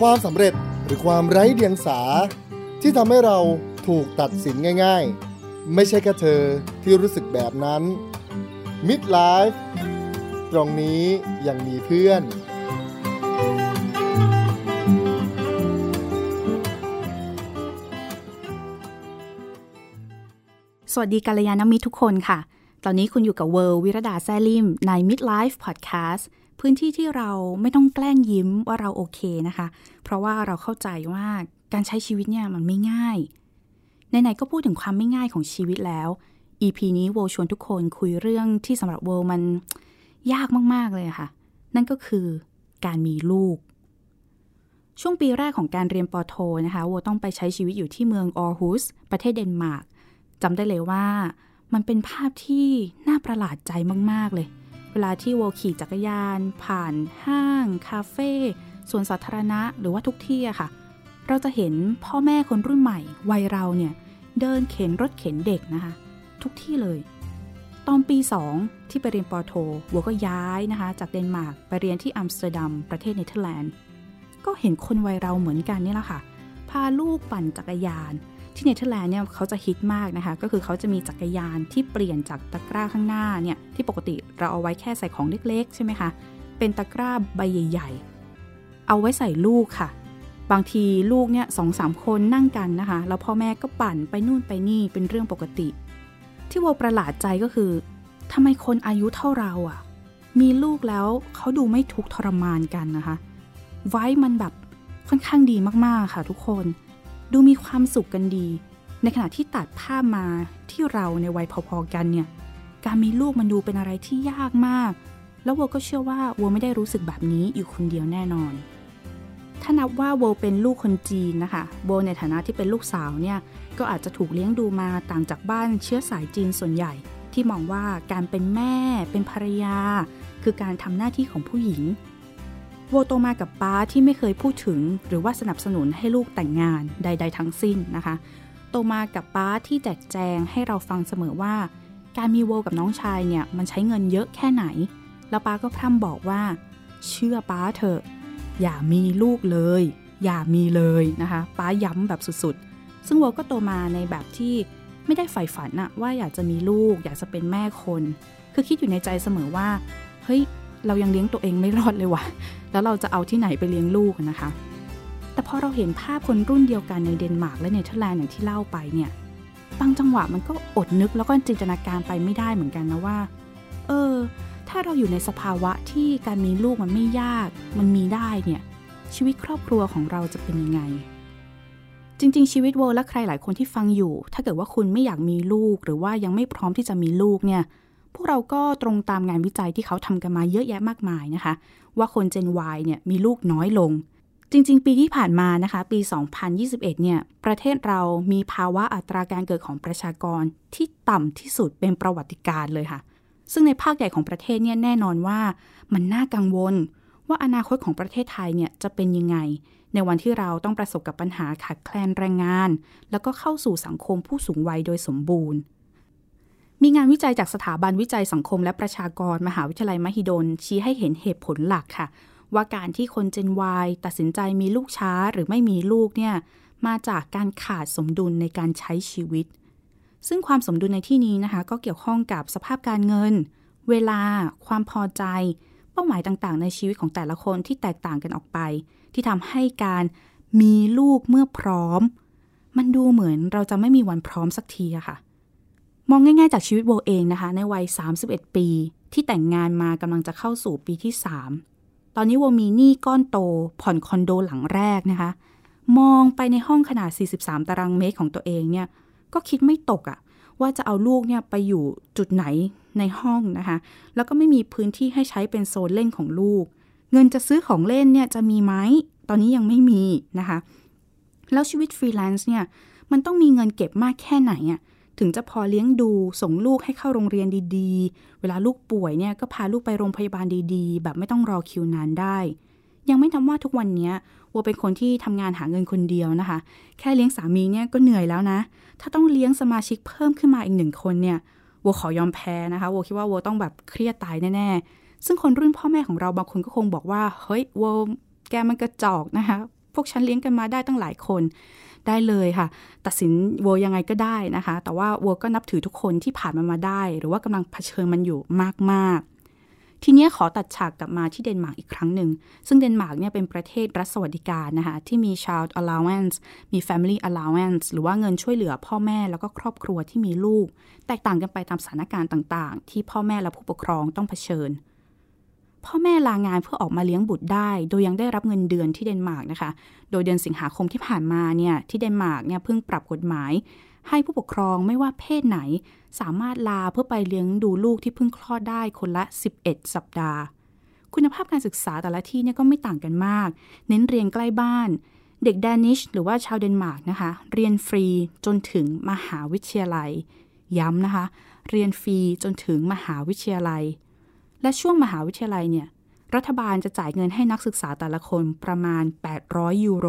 ความสำเร็จหรือความไร้เดียงสา ที่ทำให้เราถูกตัดสินง่ายๆ ไม่ใช่แค่เธอที่รู้สึกแบบนั้น Midlife ตรงนี้ยังมีเพื่อน สวัสดีกัลยาณมิตรทุกคนค่ะ ตอนนี้คุณอยู่กับเวิร์วิรดาแซลิมใน Midlife Podcast พื้นที่ที่เราไม่ต้องแกล้งยิ้มว่าเราโอเคนะคะ เพราะว่าเราเข้าใจว่าการใช้ชีวิตเนี่ยมันไม่ง่าย ไหนๆก็พูดถึงความไม่ง่ายของชีวิตแล้ว EP นี้โวชวนทุกคนคุยเรื่องที่สำหรับโวมันยากมากๆเลยค่ะ นั่นก็คือการมีลูก ช่วงปีแรกของการเรียนปโทนะคะโวต้องไปใช้ชีวิตอยู่ที่เมืองออร์ฮุสประเทศเดนมาร์ก จำได้เลยว่า มันเป็นภาพที่น่าประหลาดใจมาก ๆ เลย เวลาที่โวขี่จักรยาน ผ่านห้าง คาเฟ่สวนสาธารณะหรือว่าทุกที่อะค่ะ เราจะเห็นพ่อแม่คนรุ่นใหม่ วัยเราเนี่ย เดินเข็นรถเข็นเด็กนะคะ ทุกที่เลย ตอนปี 2 ที่ไปเรียนปอโทวัวก็ย้ายนะคะ จากเดนมาร์กไปเรียนที่อัมสเตอร์ดัมประเทศเนเธอร์แลนด์ก็เห็นคนวัยเราเหมือนกันนี่แหละค่ะ พาลูกปั่นจักรยาน ที่เนเธอร์แลนด์เนี่ยเขาจะฮิตมากนะคะ ก็คือเขาจะมีจักรยานที่เปลี่ยนจากตะกร้าข้างหน้าเนี่ยที่ปกติเราเอาไว้แค่ใส่ของเล็กๆ ใช่ไหมคะ เป็นตะกร้าใบใหญ่ ๆ เอาไว้ใส่ลูกค่ะ บางทีลูกเนี่ยสองสามคนนั่งกันนะคะ แล้วพ่อแม่ก็ปั่นไปนู่นไปนี่เป็นเรื่องปกติ ที่โวประหลาดใจก็คือทำไมคนอายุเท่าเราอะ่ะ มีลูกแล้วเขาดูไม่ทุกข์ทรมานกันนะคะ ไว้มันแบบค่อนข้างดีมากๆค่ะทุกคน ดูมีความสุขกันดี ในขณะที่ตัดภาพมาที่เราในวัยพอๆกันเนี่ย การมีลูกมันดูเป็นอะไรที่ยากมาก แล้ววัวก็เชื่อว่าวัวไม่ได้รู้สึกแบบนี้อยู่คนเดียวแน่นอน ถ้านับว่าโวเป็นลูกคนจีนนะคะโบในฐานะที่เป็นลูกสาวเนี่ย ก็อาจจะถูกเลี้ยงดูมาต่างจากบ้านเชื้อสายจีนส่วนใหญ่ ที่มองว่าการเป็นแม่ เป็นภรรยา คือการทำหน้าที่ของผู้หญิง โวโตมากับป้าที่ไม่เคยพูดถึง หรือว่าสนับสนุนให้ลูกแต่งงานใด ๆ ทั้งสิ้นนะคะ โตมากับป้าที่แจกแจงให้เราฟังเสมอว่า การมีโวกับน้องชายเนี่ยมันใช้เงินเยอะแค่ไหน แล้วป้าก็พร่ำบอกว่า เชื่อป้าเถอะ อย่ามีลูกเลย อย่ามีเลยนะคะ ป้าย้ำแบบสุดๆ ซึ่งโวก็โตมาในแบบที่ไม่ได้ใฝ่ฝันอะว่าอยากจะมีลูก อยากจะเป็นแม่คน คือคิดอยู่ในใจเสมอว่าเฮ้ย เรายังเลี้ยงตัวเองไม่รอดเลยวะแล้วเราจะเอาที่ไหนไปเลี้ยงลูกนะคะ แต่พอเราเห็นภาพคนรุ่นเดียวกันในเดนมาร์กและเนเธอร์แลนด์อย่างที่เล่าไปเนี่ยบางจังหวะมันก็อดนึกแล้วก็จินตนาการไปไม่ได้เหมือนกันนะว่า เออ ถ้าเราอยู่ในสภาวะที่การมีลูกมันไม่ยาก มันมีได้เนี่ย ชีวิตครอบครัวของเราจะเป็นยังไง จริง ๆ ชีวิตโวและใครหลายคนที่ฟังอยู่ ถ้าเกิดว่าคุณไม่อยากมีลูกหรือว่ายังไม่พร้อมที่จะมีลูกเนี่ย พวกเราก็ตรงตามงานวิจัยที่เขาทำกันมาเยอะแยะมากมายนะคะ ว่าคน Gen Y เนี่ยมีลูกน้อยลง จริง ๆ ปีที่ผ่านมานะคะ ปี 2021 เนี่ย ประเทศเรามีภาวะอัตราการเกิดของประชากรที่ต่ำที่สุดเป็นประวัติการเลยค่ะ ซึ่งในภาคใหญ่ของประเทศเนี่ยแน่นอนว่ามันน่ากังวล ว่าอนาคตของประเทศไทยเนี่ยจะเป็นยังไง ในวันที่เราต้องประสบกับปัญหาขาดแคลนแรงงาน แล้วก็เข้าสู่สังคมผู้สูงวัยโดยสมบูรณ์ มีงานวิจัยจากสถาบันวิจัยสังคมและประชากรมหาวิทยาลัยมหิดล ชี้ให้เห็นเหตุผลหลักค่ะ ว่าการที่คน Gen Y ตัดสินใจมีลูกช้าหรือไม่มีลูกเนี่ยมาจากการขาดสมดุลในการใช้ชีวิต ซึ่งความสมดุลในที่นี้นะคะ ก็เกี่ยวข้องกับสภาพการเงิน เวลา ความพอใจ เป้าหมายต่างๆ ในชีวิตของแต่ละคนที่แตกต่างกันออกไป ที่ทำให้การมีลูกเมื่อพร้อม มันดูเหมือนเราจะไม่มีวันพร้อมสักทีอะค่ะ มองง่ายๆจากชีวิตโบเองนะคะ ในวัย 31 ปี ที่แต่งงานมากำลังจะเข้าสู่ปีที่ 3 ตอนนี้โวมีหนี้ก้อนโต ผ่อนคอนโดหลังแรกนะคะ มองไปในห้องขนาด 43 ตารางเมตรของตัวเองเนี่ย ก็คิดไม่ตกอะว่าจะเอาลูกเนี่ยไปอยู่จุดไหนในห้องนะคะ แล้วก็ไม่มีพื้นที่ให้ใช้เป็นโซนเล่นของลูก เงินจะซื้อของเล่นเนี่ยจะมีไหม ตอนนี้ยังไม่มีนะคะ แล้วชีวิตฟรีแลนซ์เนี่ย มันต้องมีเงินเก็บมากแค่ไหนอะ ถึงจะพอเลี้ยงดูส่งลูกให้เข้าโรงเรียนดีๆ เวลาลูกป่วยเนี่ยก็พาลูกไปโรงพยาบาลดีๆ แบบไม่ต้องรอคิวนานได้ ยังไม่นับว่าทุกวันนี้วัวเป็นคนที่ทำงานหาเงินคนเดียวนะคะ แค่เลี้ยงสามีเนี่ยก็เหนื่อยแล้วนะ ถ้าต้องเลี้ยงสมาชิกเพิ่มขึ้นมาอีกหนึ่งคนเนี่ยวัวขอยอมแพ้นะคะวัวคิดว่าวัวต้องแบบเครียดตายแน่ๆ ซึ่งคนรุ่นพ่อแม่ของเราบางคนก็คงบอกว่าเฮ้ยวัวแกมันกระจอกนะคะพวกฉันเลี้ยงกันมาได้ตั้งหลายคน ได้เลยค่ะ ตัดสินวัวยังไงก็ได้นะคะ แต่ว่าวัวก็นับถือทุกคนที่ผ่านมันมาได้ หรือว่ากำลังเผชิญมันอยู่มากๆ ทีนี้ขอตัดฉากกลับมาที่เดนมาร์กอีกครั้งหนึ่ง ซึ่งเดนมาร์กเนี่ยเป็นประเทศรัฐสวัสดิการนะคะ ที่มี child allowance มี family allowance หรือว่าเงินช่วยเหลือพ่อแม่แล้วก็ครอบครัวที่มีลูก แตกต่างกันไปตามสถานการณ์ต่าง ๆ ที่พ่อแม่และผู้ปกครองต้องเผชิญ พ่อแม่ลางานเพื่อออกมาเลี้ยงบุตรได้ โดยยังได้รับเงินเดือนที่เดนมาร์กนะคะ โดยเดือนสิงหาคมที่ผ่านมาเนี่ยที่เดนมาร์กเนี่ยเพิ่งปรับกฎหมาย ให้ผู้ปกครองไม่ว่าเพศไหน สามารถลาเพื่อไปเลี้ยงดูลูกที่เพิ่งคลอดได้คนละ 11 สัปดาห์ คุณภาพการศึกษาแต่ละที่เนี่ยก็ไม่ต่างกันมาก เน้นเรียนใกล้บ้าน เด็ก Danish หรือว่าชาวเดนมาร์กนะคะ เรียนฟรีจนถึงมหาวิทยาลัย ย้ำนะคะ เรียนฟรีจนถึงมหาวิทยาลัย และช่วงมหาวิทยาลัยเนี่ย รัฐบาลจะจ่ายเงินให้นักศึกษาแต่ละคนประมาณ 800 ยูโร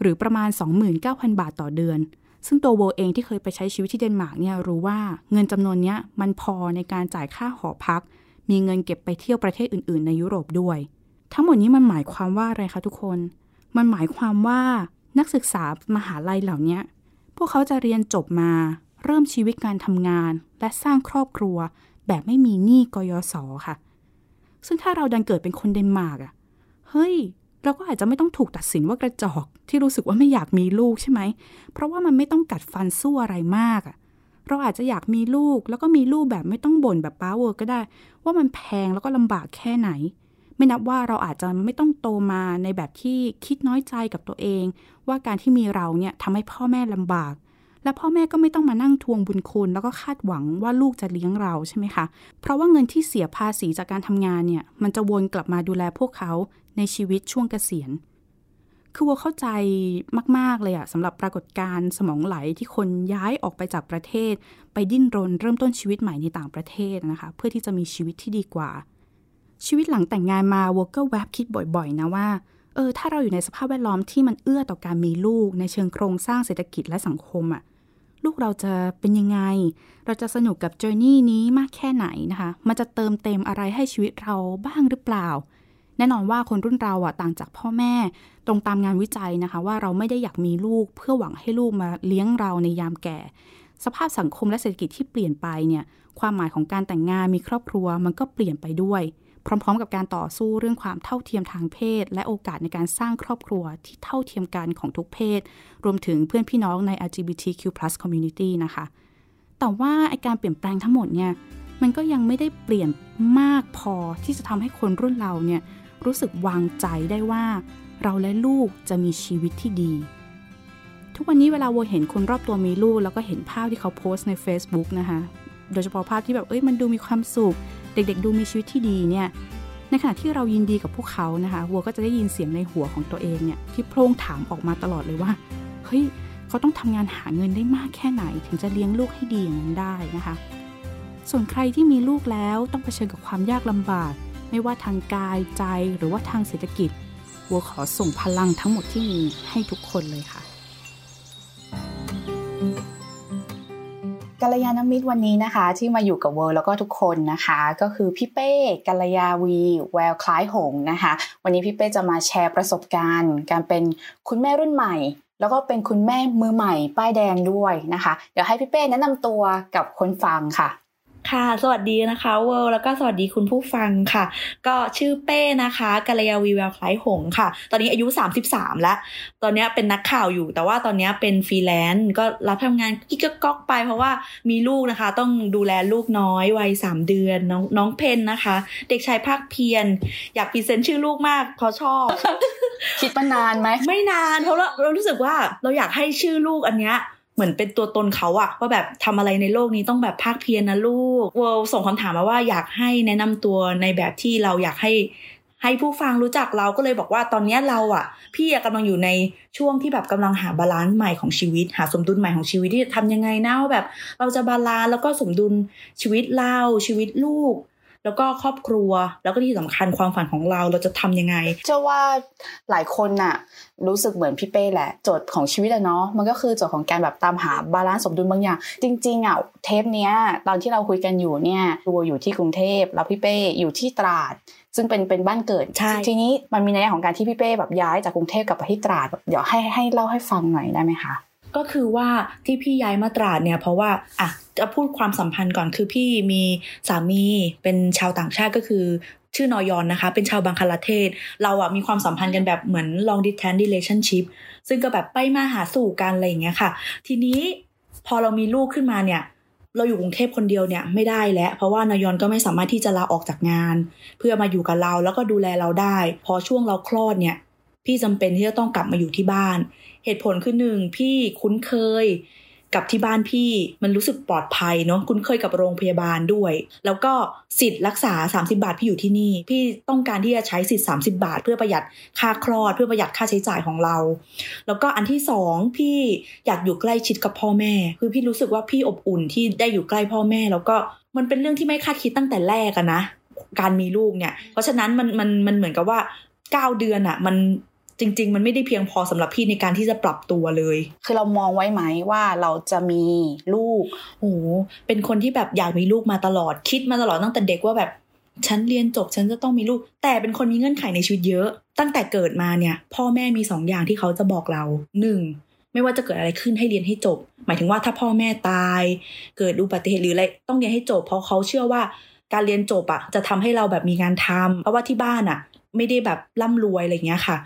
หรือประมาณ 29,000 บาทต่อเดือน ซึ่งตัวโวเองที่เคยไปใช้ชีวิตที่เดนมาร์กเนี่ยรู้ว่าเงินจำนวนนี้มันพอในการจ่ายค่าหอพัก มีเงินเก็บไปเที่ยวประเทศอื่น ๆ ในยุโรปด้วย ทั้งหมดนี้มันหมายความว่าอะไรคะทุกคน มันหมายความว่านักศึกษามหาลัยเหล่านี้พวกเขาจะเรียนจบมา เริ่มชีวิตการทำงาน และสร้างครอบครัว แบบไม่มีหนี้กยศค่ะ ซึ่งถ้าเราดันเกิดเป็นคนเดนมาร์กอะเฮ้ย เราก็อาจจะไม่ต้องถูกตัดสินว่ากระจอกที่รู้สึกว่าไม่อยากมีลูกใช่ไหม เพราะว่ามันไม่ต้องกัดฟันสู้อะไรมากอะเราอาจจะอยากมีลูกแล้วก็มีลูกแบบไม่ต้องบ่นแบบป้าเวอร์ก็ได้ ว่ามันแพงแล้วก็ลำบากแค่ไหน ไม่นับว่าเราอาจจะไม่ต้องโตมาในแบบที่คิดน้อยใจกับตัวเอง ว่าการที่มีเราเนี่ยทำให้พ่อแม่ลำบาก และพ่อแม่ก็ไม่ต้องมานั่งทวงบุญคุณ แล้วก็คาดหวังว่าลูกจะเลี้ยงเราใช่ไหมคะ เพราะว่าเงินที่เสียภาษีจากการทำงานเนี่ย มันจะวนกลับมาดูแลพวกเขาในชีวิตช่วงเกษียณ คือว่าเข้าใจมาก ๆ เลยอะสำหรับปรากฏการณ์สมองไหลที่คนย้ายออกไปจากประเทศ ไปดิ้นรนเริ่มต้นชีวิตใหม่ในต่างประเทศนะคะ เพื่อที่จะมีชีวิตที่ดีกว่า ชีวิตหลังแต่งงานมาวก็แวบคิดบ่อยๆ นะว่าเออถ้าเราอยู่ในสภาพแวดล้อมที่มันเอื้อต่อการมีลูกในเชิงโครงสร้างเศรษฐกิจและสังคมอะ ลูกเราจะเป็นยังไง เราจะสนุกกับเจอร์นี่นี้มากแค่ไหนนะคะ มันจะเติมเต็มอะไรให้ชีวิตเราบ้างหรือเปล่า แน่นอนว่าคนรุ่นเราอะต่างจากพ่อแม่ ตรงตามงานวิจัยนะคะ ว่าเราไม่ได้อยากมีลูกเพื่อหวังให้ลูกมาเลี้ยงเราในยามแก่ สภาพสังคมและเศรษฐกิจที่เปลี่ยนไปเนี่ย ความหมายของการแต่งงานมีครอบครัวมันก็เปลี่ยนไปด้วย พร้อม ๆ กับการต่อสู้เรื่องความเท่าเทียมทางเพศ และโอกาสในการสร้างครอบครัวที่เท่าเทียมกันของทุกเพศ รวมถึงเพื่อนพี่น้องใน LGBTQ+ community นะคะ แต่ว่าไอการเปลี่ยนแปลงทั้งหมดเนี่ยมันก็ยังไม่ได้เปลี่ยนมากพอที่จะทำให้คนรุ่นเราเนี่ยรู้สึกวางใจได้ว่า เราและลูกจะมีชีวิตที่ดี ทุกวันนี้เวลาโวเห็นคนรอบตัวมีลูก แล้วก็เห็นภาพที่เขาโพสต์ใน Facebook นะคะ โดยเฉพาะภาพที่แบบเอ้ยมันดูมีความสุข เด็กๆดูมีชีวิตที่ดีเนี่ยในขณะที่เรายินดีกับพวกเขานะคะวัวก็จะได้ยินเสียงในหัวของตัวเองเนี่ยที่โพร่งถามออกมาตลอดเลยว่าเฮ้ยเขาต้องทำงานหาเงินได้มากแค่ไหน ถึงจะเลี้ยงลูกให้ดีอย่างนั้นได้นะคะ ส่วนใครที่มีลูกแล้วต้องเผชิญกับความยากลำบาก ไม่ว่าทางกายใจหรือว่าทางเศรษฐกิจวัวขอส่งพลังทั้งหมดที่มีให้ทุกคนเลยค่ะ กัลยาณมิตรวันนี้นะคะ ที่มาอยู่กับเวิร์แล้วก็ทุกคนนะคะ ก็คือพี่เป้กัลยาวีแววคล้ายหงนะคะ วันนี้พี่เป้จะมาแชร์ประสบการณ์ การเป็นคุณแม่รุ่นใหม่ แล้วก็เป็นคุณแม่มือใหม่ ป้ายแดงด้วยนะคะ เดี๋ยวให้พี่เป้แนะนำตัวกับคนฟังค่ะ ค่ะ สวัสดีนะคะเวิลด์แล้วก็สวัสดีคุณผู้ฟังค่ะ ก็ชื่อเป้นะคะกัลยาวีแววคล้ายหงค่ะ ตอนนี้อายุ 33 แล้ว ตอนนี้เป็นนักข่าวอยู่ แต่ว่าตอนนี้เป็นฟรีแลนซ์ก็รับทำงานกิ๊กก๊อกไป เพราะว่ามีลูกนะคะ ต้องดูแลลูกน้อยวัยสามเดือนน้องน้องเพนนะคะ เด็กชายพากเพียรอยาก present ชื่อลูกมากเพราะชอบ คิดมานานไหมไม่นานเพราะเราเรารู้สึกว่าเราอยากให้ชื่อลูกอันเนี้ย เหมือนเป็นตัวตนเขาอะว่าแบบทำอะไรในโลกนี้ต้องแบบพากเพียรนะลูกเวิลด์ส่งคำถามมาว่าอยากให้แนะนำตัวในแบบที่เราอยากให้ให้ผู้ฟังรู้จักเราก็เลยบอกว่าตอนนี้เราอะพี่กำลังอยู่ในช่วงที่แบบกำลังหา balance ใหม่ของชีวิต หาสมดุลใหม่ของชีวิตที่จะทำยังไงนะว่าแบบ เราจะ balance แล้วก็สมดุลชีวิตเราชีวิตลูก แล้วก็ครอบครัวแล้วก็ที่สำคัญความฝันของเราเราจะทำยังไงเชื่อว่าหลายคนน่ะ รู้สึกเหมือนพี่เป้แหละโจทย์ของชีวิตอะเนาะมันก็คือโจทย์ของการแบบตามหา balance สมดุลบางอย่าง จริงๆอะเทปเนี้ยตอนที่เราคุยกันอยู่เนี่ยเวิลด์อยู่ที่กรุงเทพแล้วพี่เป้อยู่ที่ตราดซึ่งเป็นเป็นบ้านเกิดใช่ทีนี้มันมีในแง่ของการที่พี่เป้แบบย้ายจากกรุงเทพกลับไปที่ตราดเดี๋ยวให้ให้เล่าให้ฟังหน่อยได้ไหมคะก็คือว่าที่พี่ย้ายมาตราดเนี่ยเพราะว่าอะ จะพูดความสัมพันธ์ก่อนคือพี่มีสามีเป็นชาวต่างชาติก็คือชื่อนอยอนนะคะ เป็นชาวบังคลาเทศ เราอะมีความสัมพันธ์กันแบบเหมือน long distance relationship ซึ่งก็แบบไปมาหาสู่กันอะไรอย่างเงี้ยค่ะ ทีนี้พอเรามีลูกขึ้นมาเนี่ย เราอยู่กรุงเทพคนเดียวเนี่ยไม่ได้แล้ว เพราะว่านายอนก็ไม่สามารถที่จะลาออกจากงาน เพื่อมาอยู่กับเราแล้วก็ดูแลเราได้ พอช่วงเราคลอดเนี่ย พี่จำเป็นที่จะต้องกลับมาอยู่ที่บ้าน เหตุผลคือหนึ่งพี่คุ้นเคย กับที่บ้านพี่มันรู้สึกปลอดภัยเนาะคุ้นเคยกับโรงพยาบาลด้วย แล้วก็สิทธิ์รักษา 30 บาทพี่อยู่ที่นี่ พี่ต้องการที่จะใช้สิทธิ์ 30 บาท เพื่อประหยัดค่าคลอด เพื่อประหยัดค่าใช้จ่ายของเรา แล้วก็อันที่สองพี่อยากอยู่ใกล้ชิดกับพ่อแม่ คือพี่รู้สึกว่าพี่อบอุ่นที่ได้อยู่ใกล้พ่อแม่ แล้วก็มันเป็นเรื่องที่ไม่คาดคิดตั้งแต่แรกอะนะการมีลูกเนี่ย เพราะฉะนั้นมันมันมันเหมือนกับว่าเก้าเดือนอะมัน จริง ๆ มันไม่ได้เพียงพอสำหรับพี่ในการที่จะปรับตัวเลย คือเรามองไว้ไหมว่าเราจะมีลูกโอ้โหเป็นคนที่แบบอยากมีลูกมาตลอดคิดมาตลอดตั้งแต่เด็กว่าแบบฉันเรียนจบฉันจะต้องมีลูก แต่เป็นคนมีเงื่อนไขในชีวิตเยอะ ตั้งแต่เกิดมาเนี่ย พ่อแม่มีสองอย่างที่เขาจะบอกเราหนึ่งไม่ว่าจะเกิดอะไรขึ้นให้เรียนให้จบ หมายถึงว่าถ้าพ่อแม่ตาย เกิดอุบัติเหตุหรืออะไรต้องเรียนให้จบ เพราะเขาเชื่อว่าการเรียนจบอะจะทำให้เราแบบมีงานทำเพราะว่าที่บ้านอะไม่ได้แบบร่ำรวยอะไรอย่างเงี้ยค่ะ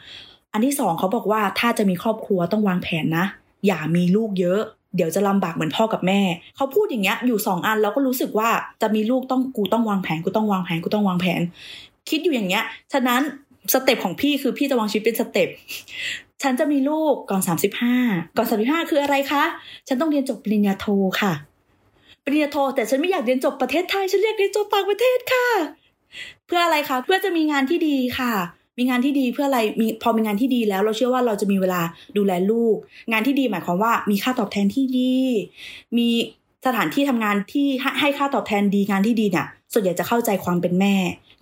อันที่สองเขาบอกว่าถ้าจะมีครอบครัวต้องวางแผนนะ อย่ามีลูกเยอะ เดี๋ยวจะลำบากเหมือนพ่อกับแม่ เขาพูดอย่างเงี้ยอยู่สองอันแล้วก็รู้สึกว่าจะมีลูกต้องกูต้องวางแผนกูต้องวางแผนกูต้องวางแผน คิดอยู่อย่างเงี้ย ฉะนั้นสเต็ปของพี่คือพี่จะวางชีวิตเป็นสเต็ปฉันจะมีลูกก่อนสามสิบห้าก่อนสามสิบห้าคืออะไรคะ ฉันต้องเรียนจบปริญญาโทค่ะ ปริญญาโท แต่ฉันไม่อยากเรียนจบประเทศไทย ฉันอยกเรียนจบต่างประเทศค่ะ เพื่ออะไรคะ เพื่อจะมีงานที่ดีค่ะ มีงานที่ดีเพื่ออะไรมีพอมีงานที่ดีแล้ว เราเชื่อว่าเราจะมีเวลาดูแลลูก งานที่ดีหมายความว่ามีค่าตอบแทนที่ดี มีสถานที่ทำงานที่ให้ค่าตอบแทนดีงานที่ดีเนี่ย ส่วนใหญ่จะเข้าใจความเป็นแม่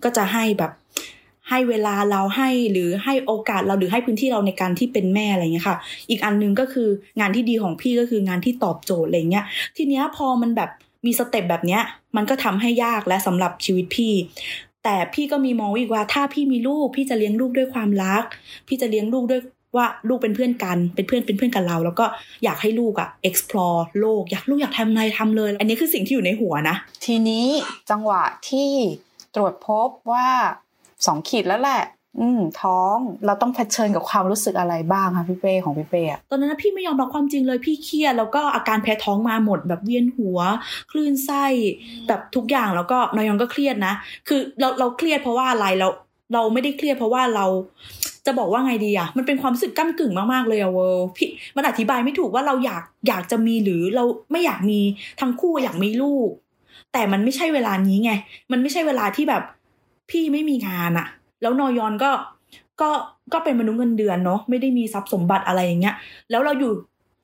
ก็จะให้แบบให้เวลาเราให้หรือให้โอกาสเราหรือให้พื้นที่เราในการที่เป็นแม่อะไรเงี้ยค่ะ อีกอันหนึงก็คืองานที่ดีของพี่ก็คืองานที่ตอบโจทย์อะไรเงี้ย ทีเนี้ยพอมันแบบมีสเต็ปแบบเนี้ย มันก็ทำให้ยากและสำหรับชีวิตพี่ แต่พี่ก็มีมองอีกว่าถ้าพี่มีลูก พี่จะเลี้ยงลูกด้วยความรัก พี่จะเลี้ยงลูกด้วยว่าลูกเป็นเพื่อนกันเป็นเพื่อนเป็นเพื่อนกับเรา แล้วก็อยากให้ลูกอะ explore โลก อยากลูกอยากทำอะไรทำเลย อันนี้คือสิ่งที่อยู่ในหัวนะ ทีนี้จังหวะที่ตรวจพบว่าสองขีดแล้วแหละ อืมท้องเราต้องเผชิญกับความรู้สึกอะไรบ้างคะพี่เป้ของพี่เป้อะตอนนั้นนะพี่ไม่ยอมรับความจริงเลยพี่เครียดแล้วก็อาการแพ้ท้องมาหมดแบบเวียนหัว คลื่นไส้แบบทุกอย่างแล้วก็นอยองก็เครียดนะ คือเราเราเครียดเพราะว่าอะไรเราเราไม่ได้เครียดเพราะว่าเราจะบอกว่าไงดีอะมันเป็นความรู้สึกก้ากึ่งมากๆเลยอะเวลพี่มันอธิบายไม่ถูกว่าเราอยากอยากจะมีหรือเราไม่อยากมีทั้งคู่อยากมีลูก แต่มันไม่ใช่เวลานี้ไง มันไม่ใช่เวลาที่แบบพี่ไม่มีงานอะ แล้วนอยอนก็ก็ก็เป็นมนุษย์เงินเดือนเนาะไม่ได้มีทรัพย์สมบัติอะไรอย่างเงี้ย แล้วเราอยู่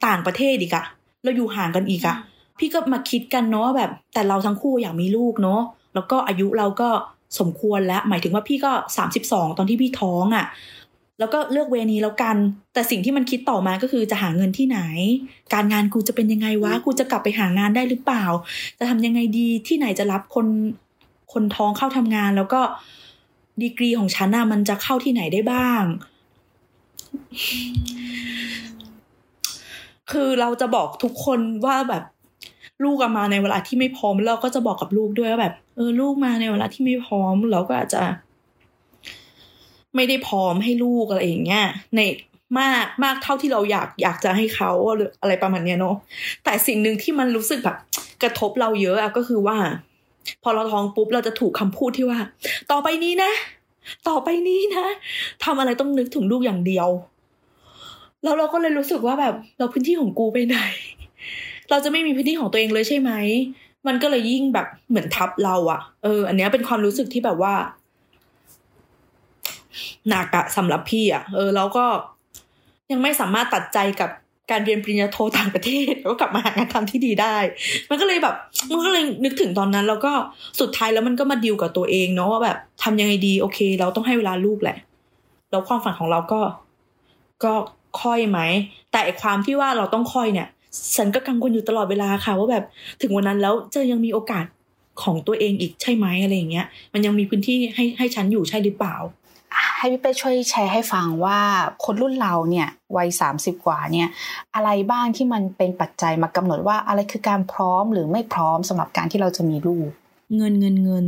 ต่างประเทศอีกอะเราอยู่ห่างกันอีกอะพี่ก็มาคิดกันเนาะแบบ แต่เราทั้งคู่อยากมีลูกเนาะแล้วก็อายุเราก็สมควรแล้ว หมายถึงว่าพี่ก็สามสิบสองตอนที่พี่ท้องอะแล้วก็เลือกเวนี้แล้วกัน แต่สิ่งที่มันคิดต่อมาก็คือจะหาเงินที่ไหน การงานกูจะเป็นยังไงวะกูจะกลับไปหางานได้หรือเปล่า จะทำยังไงดีที่ไหนจะรับคนคนท้องเข้าทำงานแล้วก็ ดีกรีของฉันน่ะมันจะเข้าที่ไหนได้บ้าง คือเราจะบอกทุกคนว่าแบบลูกอะมาในเวลาที่ไม่พร้อม เราก็จะบอกกับลูกด้วยว่าแบบ เออ ลูกมาในเวลาที่ไม่พร้อม เราก็อาจจะ ไม่ได้พร้อมให้ลูกอะไรอย่างเงี้ยในมากมากเท่าที่เราอยากอยากจะให้เขาหรืออะไรประมาณเนี้ยเนาะแต่สิ่งหนึ่งที่มันรู้สึกแบบกระทบเราเยอะอะก็คือว่า พอเราท้องปุ๊บเราจะถูกคำพูดที่ว่า ต่อไปนี้นะ ต่อไปนี้นะทำอะไรต้องนึกถึงลูกอย่างเดียว แล้วเราก็เลยรู้สึกว่าแบบ เราพื้นที่ของกูไปไหน เราจะไม่มีพื้นที่ของตัวเองเลยใช่ไหม มันก็เลยยิ่งแบบเหมือนทับเราอะเออ อันเนี้ยเป็นความรู้สึกที่แบบว่าหนักอะสำหรับพี่อะเออ แล้วก็ยังไม่สามารถตัดใจกับ การเรียนปริญญาโทต่างประเทศแล้วก็กลับมาหางานทำที่ดีได้ มันก็เลยแบบมันก็เลยนึกถึงตอนนั้น แล้วก็สุดท้ายแล้วมันก็มาดิวกับตัวเองเนาะว่าแบบทำยังไงดีโอเค เราต้องให้เวลาลูกแหละแล้วความฝันของเราก็ก็ค่อยไหม แต่ไอความที่ว่าเราต้องค่อยเนี่ย ฉันก็กังวลอยู่ตลอดเวลาค่ะ ว่าแบบถึงวันนั้นแล้วจะยังมีโอกาสของตัวเองอีกใช่ไหมอะไรอย่างเงี้ย มันยังมีพื้นที่ให้ให้ฉันอยู่ใช่หรือเปล่า ให้พี่เป้ช่วยแชร์ให้ฟังว่าคนรุ่นเราเนี่ยวัยสามสิบกว่าเนี่ยอะไรบ้างที่มันเป็นปัจจัยมากำหนดว่าอะไรคือการพร้อมหรือไม่พร้อมสำหรับการที่เราจะมีลูก เงินเงินเงิน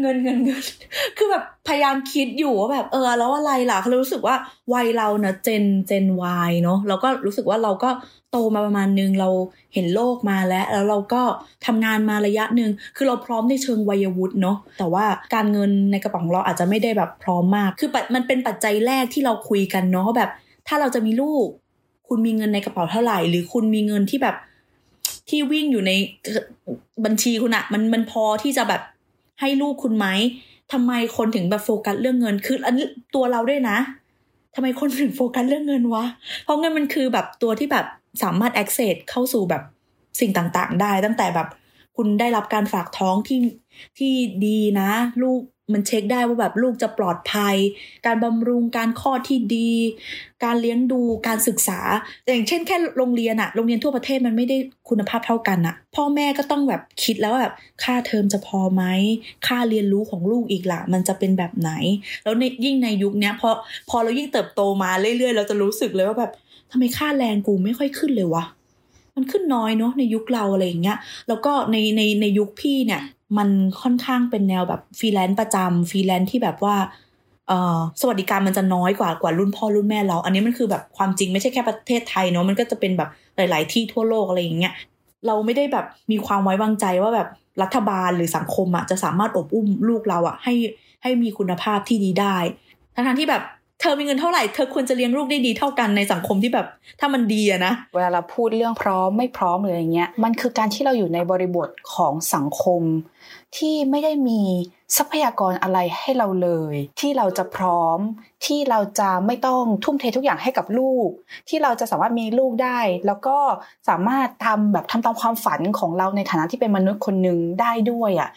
เงินเงินเงิน คือแบบพยายามคิดอยู่ว่าแบบเออ แล้วอะไรล่ะเขารู้สึกว่าวัยเราเนะเจนเจนวายเนาะเราก็รู้สึกว่าเราก็โตมาประมาณนึงเราเห็นโลกมาแล้ว แล้วเราก็ทำงานมาระยะหนึ่งคือเราพร้อมในเชิงวัยวุฒิเนาะแต่ว่าการเงินในกระเป๋าของเราอาจจะไม่ได้แบบพร้อมมาก คือมันเป็นปัจจัยแรกที่เราคุยกันเนาะแบบ ถ้าเราจะมีลูก คุณมีเงินในกระเป๋าเท่าไหร่ หรือคุณมีเงินที่แบบ ที่วิ่งอยู่ในบัญชีคุณอะมันมันพอที่จะแบบให้ลูกคุณไหมทำไมคนถึงแบบโฟกัสเรื่องเงิน คืออันนี้ตัวเราด้วยนะทำไมคนถึงโฟกัสเรื่องเงินวะ เพราะเงินมันคือแบบตัวที่แบบสามารถ access เข้าสู่แบบสิ่งต่างๆ ได้ ตั้งแต่แบบคุณได้รับการฝากท้องที่ที่ดีนะ ลูก มันเช็คได้ว่าแบบลูกจะปลอดภัย การบำรุงการคลอที่ดี การเลี้ยงดูการศึกษา อย่างเช่นแค่โรงเรียนอะโรงเรียนทั่วประเทศมันไม่ได้คุณภาพเท่ากันอะพ่อแม่ก็ต้องแบบคิดแล้วแบบค่าเทอมจะพอไหมค่าเรียนรู้ของลูกอีกล่ะ มันจะเป็นแบบไหน แล้วในยิ่งในยุคนี้พอพอเรายิ่งเติบโตมาเรื่อยๆ เราจะรู้สึกเลยว่าแบบทำไมค่าแรงกูไม่ค่อยขึ้นเลยวะมันขึ้นน้อยเนาะในยุคเราอะไรอย่างเงี้ย แล้วก็ในในในยุคพี่เนี่ย มันค่อนข้างเป็นแนวแบบฟรีแลนซ์ประจำฟรีแลนซ์ที่แบบว่าสวัสดิการมันจะน้อยกว่ากว่ารุ่นพ่อรุ่นแม่เรา อันนี้มันคือแบบความจริงไม่ใช่แค่ประเทศไทยเนาะมันก็จะเป็นแบบหลาย ๆ ที่ทั่วโลกอะไรอย่างเงี้ยเราไม่ได้แบบมีความไว้วางใจว่าแบบรัฐบาลหรือสังคมอะจะสามารถโอบอุ้มลูกเราอะให้ให้มีคุณภาพที่ดีได้ ทั้งที่แบบ เธอมีเงินเท่าไหร่เธอควรจะเลี้ยงลูกได้ดีเท่ากันในสังคมที่แบบ ถ้ามันดีอะนะเวลาเราพูดเรื่องพร้อมไม่พร้อมหรืออะไรเงี้ยมันคือการที่เราอยู่ในบริบทของสังคม ที่ไม่ได้มีทรัพยากรอะไรให้เราเลย ที่เราจะพร้อม ที่เราจะไม่ต้องทุ่มเททุกอย่างให้กับลูก ที่เราจะสามารถมีลูกได้ แล้วก็สามารถทำแบบทำตามความฝันของเราในฐานะที่เป็นมนุษย์คนหนึ่งได้ด้วยอะ่ะ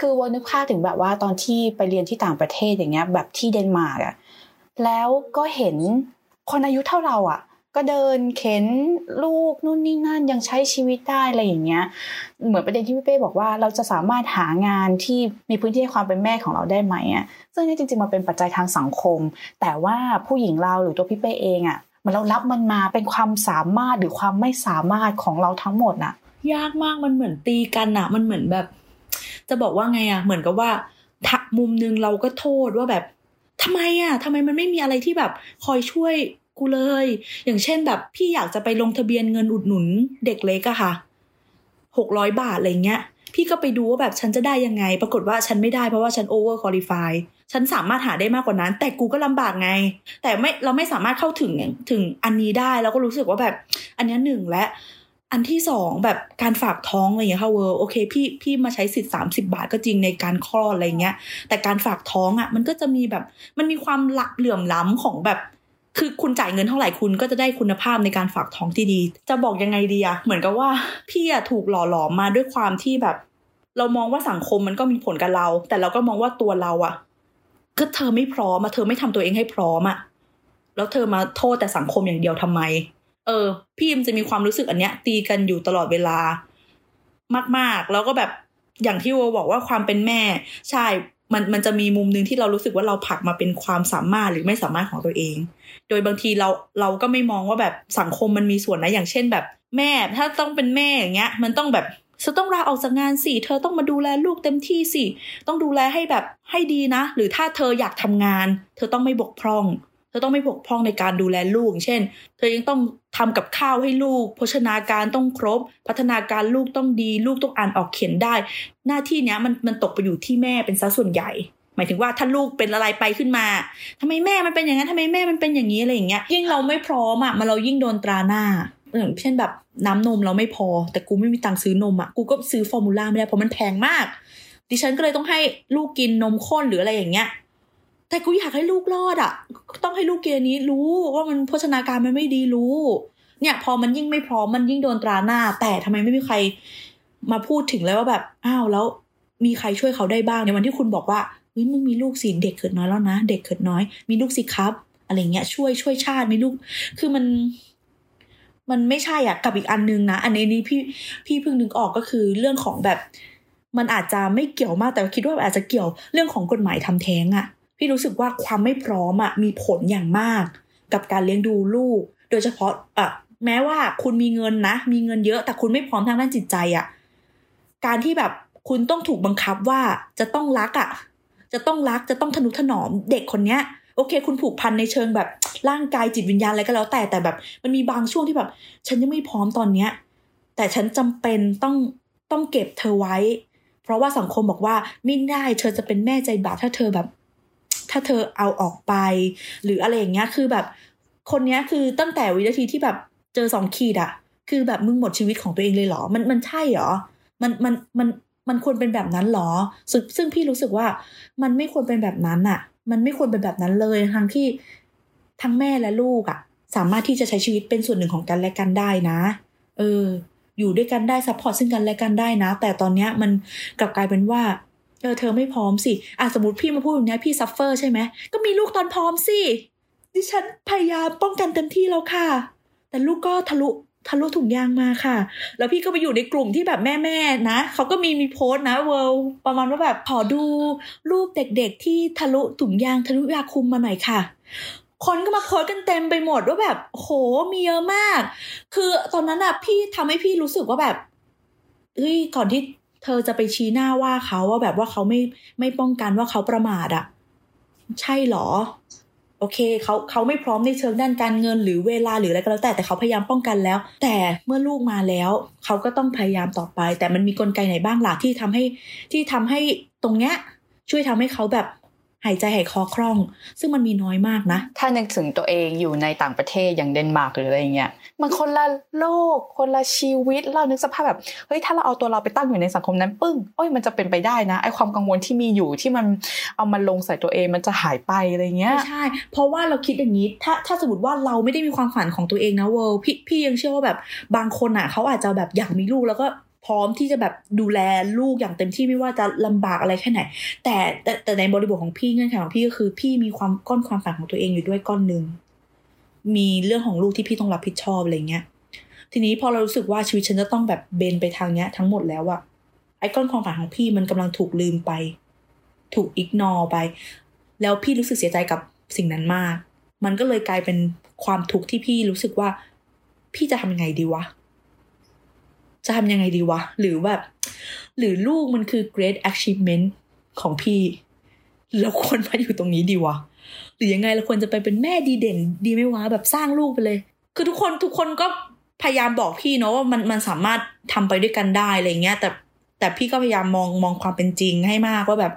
คือวันนึกภาพถึงแบบว่าตอนที่ไปเรียนที่ต่างประเทศอย่างเงี้ยแบบที่เดนมาร์กอะ แล้วก็เห็นคนอายุเท่าเราอะ ก็เดินเข็นลูกนู่นนี่นั่นยังใช้ชีวิตได้อะไรอย่างเงี้ย เหมือนประเด็นที่พี่เป้บอกว่าเราจะสามารถหางานที่มีพื้นที่ให้ความเป็นแม่ของเราได้ไหมอะซึ่งนี่จริงๆมันเป็นปัจจัยทางสังคม แต่ว่าผู้หญิงเราหรือตัวพี่เป้เองอะมันเรารับมันมาเป็นความสามารถหรือความไม่สามารถของเราทั้งหมดน่ะ ยากมากมันเหมือนตีกันอะมันเหมือนแบบ จะบอกว่าไงอะเหมือนกับว่าอีกมุมนึงเราก็โทษว่าแบบ ทำไมอะทำไมมันไม่มีอะไรที่แบบคอยช่วยกูเลย อย่างเช่นแบบพี่อยากจะไปลงทะเบียนเงินอุดหนุนเด็กเล็กอะค่ะหกร้อยบาทอะไรเงี้ย พี่ก็ไปดูว่าแบบฉันจะได้ยังไง ปรากฏว่าฉันไม่ได้เพราะว่าฉัน overqualified ฉันสามารถหาได้มากกว่านั้น แต่กูก็ลำบากไง แต่ไม่เราไม่สามารถเข้าถึงถึงอันนี้ได้แล้วก็รู้สึกว่าแบบ อันนี้หนึ่งและ อันที่สองแบบการฝากท้องอะไรอย่างเงี้ยค่ะเวอร์โอเคพี่พี่มาใช้สิทธิ์สามสิบาทก็จริงในการคลอดอะไรเงี้ย แต่การฝากท้องอะ มันก็จะมีแบบมันมีความหลักเหลื่อมล้ำของแบบ คือคุณจ่ายเงินเท่าไหร่คุณก็จะได้คุณภาพในการฝากท้องที่ดี จะบอกยังไงดีอะเหมือนกับว่าพี่อะถูกหล่อหลอมมาด้วยความที่แบบ เรามองว่าสังคมมันก็มีผลกับเรา แต่เราก็มองว่าตัวเราอะก็เธอไม่พร้อมอะเธอไม่ทำตัวเองให้พร้อมอะแล้วเธอมาโทษแต่สังคมอย่างเดียวทำไม เออ พี่มจะมีความรู้สึกอันเนี้ย ตีกันอยู่ตลอดเวลามาก ๆ แล้วก็แบบอย่างที่โวบอกว่าความเป็นแม่ ใช่มันมันจะมีมุมนึงที่เรารู้สึกว่าเราผลักมาเป็นความสามารถหรือไม่สามารถของตัวเอง โดยบางทีเราเราก็ไม่มองว่าแบบสังคมมันมีส่วนนะอย่างเช่นแบบแม่ ถ้าต้องเป็นแม่อย่างเงี้ย มันต้องแบบเธอต้องลาออกจากงานสิเธอต้องมาดูแลลูกเต็มที่สิต้องดูแลให้แบบให้ดีนะ หรือถ้าเธออยากทำงาน เธอต้องไม่บกพร่อง เธอต้องไม่บกพร่องในการดูแลลูก เช่น เธอยังต้องทำกับข้าวให้ลูกโภชนาการต้องครบ พัฒนาการลูกต้องดี ลูกต้องอ่านออกเขียนได้ หน้าที่เนี้ยมันมันตกไปอยู่ที่แม่เป็นซะส่วนใหญ่ หมายถึงว่าถ้าลูกเป็นอะไรไปขึ้นมาทำไมแม่มันเป็นอย่างนั้นทำไมแม่มันเป็นอย่างนี้อะไรอย่างเงี้ยยิ่งเราไม่พร้อมอะมันเรายิ่งโดนตราหน้าอย่างเช่นแบบน้ำนมเราไม่พอ แต่กูไม่มีตังค์ซื้อนมอะกูก็ซื้อฟอร์มูล่าไม่ได้เพราะมันแพงมาก ดิฉันก็เลยต้องให้ลูกกินนมข้นหรืออะไรอย่างเงี้ย แต่กูอยากให้ลูกรอดอะ ต้องให้ลูกเกินอันนี้รู้ว่ามันโภชนาการมันไม่ดีรู้ เนี่ยพอมันยิ่งไม่พร้อมมันยิ่งโดนตราหน้า แต่ทำไมไม่มีใครมาพูดถึงเลยว่าแบบอ้าวแล้วมีใครช่วยเขาได้บ้างในวันที่คุณบอกว่าเฮ้ยมึงมีลูกสิเด็กเกิดน้อยแล้วนะ เด็กเกิดน้อย มีลูกสิครับ อะไรเงี้ยช่วยช่วยชาติมีลูก คือมัน มันไม่ใช่อะกับอีกอันนึงนะ อันนี้นี่พี่พี่เพิ่งนึกออกก็คือเรื่องของแบบ มันอาจจะไม่เกี่ยวมากแต่คิดว่าอาจจะเกี่ยวเรื่องของกฎหมายทำแท้งอะ พี่รู้สึกว่าความไม่พร้อมอะมีผลอย่างมาก กับการเลี้ยงดูลูก โดยเฉพาะอะแม้ว่าคุณมีเงินนะ มีเงินเยอะ แต่คุณไม่พร้อมทางด้านจิตใจอะการที่แบบคุณต้องถูกบังคับว่าจะต้องรักอะจะต้องรักจะต้องทนุถนอมเด็กคนเนี้ยโอเค คุณผูกพันในเชิงแบบร่างกายจิตวิญญาณอะไรก็แล้วแต่แต่แบบ มันมีบางช่วงที่แบบ ฉันยังไม่พร้อมตอนเนี้ย แต่ฉันจำเป็นต้องต้องเก็บเธอไว้ เพราะว่าสังคมบอกว่าไม่ได้เธอจะเป็นแม่ใจบาปถ้าเธอแบบ ถ้าเธอเอาออกไป หรืออะไรอย่างเงี้ยคือแบบ คนเนี้ยคือตั้งแต่วินาทีที่แบบเจอสองขีดอะคือแบบมึงหมดชีวิตของตัวเองเลยเหรอ มันมันใช่เหรอ มันมันมันมันควรเป็นแบบนั้นหรอ ซึ่งพี่รู้สึกว่ามันไม่ควรเป็นแบบนั้นอะมันไม่ควรเป็นแบบนั้นเลยทั้งที่ทั้งแม่และลูกอะสามารถที่จะใช้ชีวิตเป็นส่วนหนึ่งของกันและกันได้นะ เออ อยู่ด้วยกันได้ support ซึ่งกันและกันได้นะ แต่ตอนเนี้ยมันกลับกลายเป็นว่า เออเธอไม่พร้อมสิอะสมมติพี่มาพูดอย่างนี้พี่ suffer ใช่ไหมก็มีลูกตอนพร้อมสิดิฉันพยายามป้องกันเต็มที่แล้วค่ะ แต่ลูกก็ทะลุทะลุถุงยางมาค่ะ แล้วพี่ก็ไปอยู่ในกลุ่มที่แบบแม่ๆนะ เขาก็มีมีโพสต์นะเวิลด์ประมาณว่าแบบขอดูรูปเด็กๆที่ทะลุถุงยางทะลุยาคุมมาหน่อยค่ะ คนก็มาโพส์กันเต็มไปหมดว่าแบบโหมีเยอะมาก คือตอนนั้นอะพี่ทำให้พี่รู้สึกว่าแบบเฮ้ยก่อนที่ เธอจะไปชี้หน้าว่าเขาว่าแบบว่าเขาไม่ไม่ป้องกันว่าเขาประมาทอะใช่หรอ โอเคเขาเขาไม่พร้อมในเชิงด้านการเงินหรือเวลาหรืออะไรก็แล้วแต่แต่เขาพยายามป้องกันแล้ว แต่เมื่อลูกมาแล้ว เขาก็ต้องพยายามต่อไป แต่มันมีกลไกไหนบ้างหล่ะที่ทำให้ที่ทำให้ตรงเนี้ยช่วยทำให้เขาแบบ หายใจหายคอคล่อง ซึ่งมันมีน้อยมากนะ ถ้านึกถึงตัวเองอยู่ในต่างประเทศอย่างเดนมาร์กหรืออะไรเงี้ยมันคนละโลก คนละชีวิตเรานึกสภาพแบบเฮ้ยถ้าเราเอาตัวเราไปตั้งอยู่ในสังคมนั้นปึ้งโอ้ยมันจะเป็นไปได้นะไอความกังวลที่มีอยู่ที่มันเอามันลงใส่ตัวเองมันจะหายไปอะไรเงี้ยไม่ใช่ เพราะว่าเราคิดอย่างนี้ถ้าถ้าสมมติว่าเราไม่ได้มีความฝันของตัวเองนะเวิร์พี่พี่ยังเชื่อว่าแบบบางคนอะเขาอาจจะแบบอยากมีลูกแล้วก็ พร้อมที่จะแบบดูแลลูกอย่างเต็มที่ไม่ว่าจะลำบากอะไรแค่ไหนแต่แต่แต่ในบริบทของพี่เงื่อนไขของพี่ก็คือ พี่มีความก้อนความฝันของตัวเองอยู่ด้วยก้อนหนึ่งมีเรื่องของลูกที่พี่ต้องรับผิดชอบอะไรเงี้ยทีนี้พอเรารู้สึกว่าชีวิตฉันจะต้องแบบเบนไปทางเนี้ย ทั้งหมดแล้วอะไอ้ก้อนความฝันของพี่มันกำลังถูกลืมไป ถูกอิกนอไป แล้วพี่รู้สึกเสียใจกับสิ่งนั้นมาก มันก็เลยกลายเป็นความทุกข์ที่พี่รู้สึกว่า พี่จะทำยังไงดีวะ จะทำยังไงดีวะ หรือแบบหรือลูกมันคือ great achievement ของพี่ เราควรมาอยู่ตรงนี้ดีวะ หรือยังไงเราควรจะไปเป็นแม่ดีเด่น ดีไหมวะแบบสร้างลูกไปเลย คือทุกคนทุกคนก็พยายามบอกพี่เนาะว่ามันมันสามารถทำไปด้วยกันได้อะไรเงี้ยแต่แต่พี่ก็พยายามมองมองความเป็นจริงให้มากว่าแบบ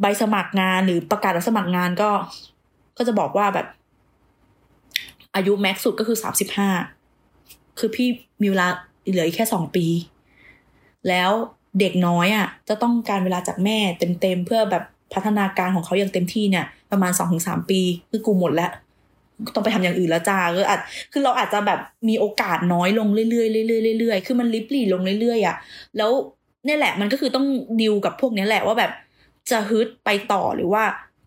ใบสมัครงานหรือประกาศรับสมัครงานก็ ก็จะบอกว่าแบบ อายุแม็กซ์สุดก็คือสามสิบห้า คือพี่มีเวลาเหลืออีกแค่สองปี แล้วเด็กน้อยอะ จะต้องการเวลาจากแม่เต็มๆเพื่อแบบพัฒนาการของเขาอย่างเต็มที่เนี่ย ประมาณสองถึงสามปี คือกูหมดแล้วต้องไปทำอย่างอื่นแล้วจ้าก็อาจคือเราอาจจะแบบมีโอกาสน้อยลงเรื่อยๆเรื่อยๆเรื่อยๆคือมันลิบหลี่ลงเรื่อยๆอะแล้วนี่แหละมันก็คือต้องดิวกับพวกนี้แหละว่าแบบจะฮึดไปต่อหรือว่า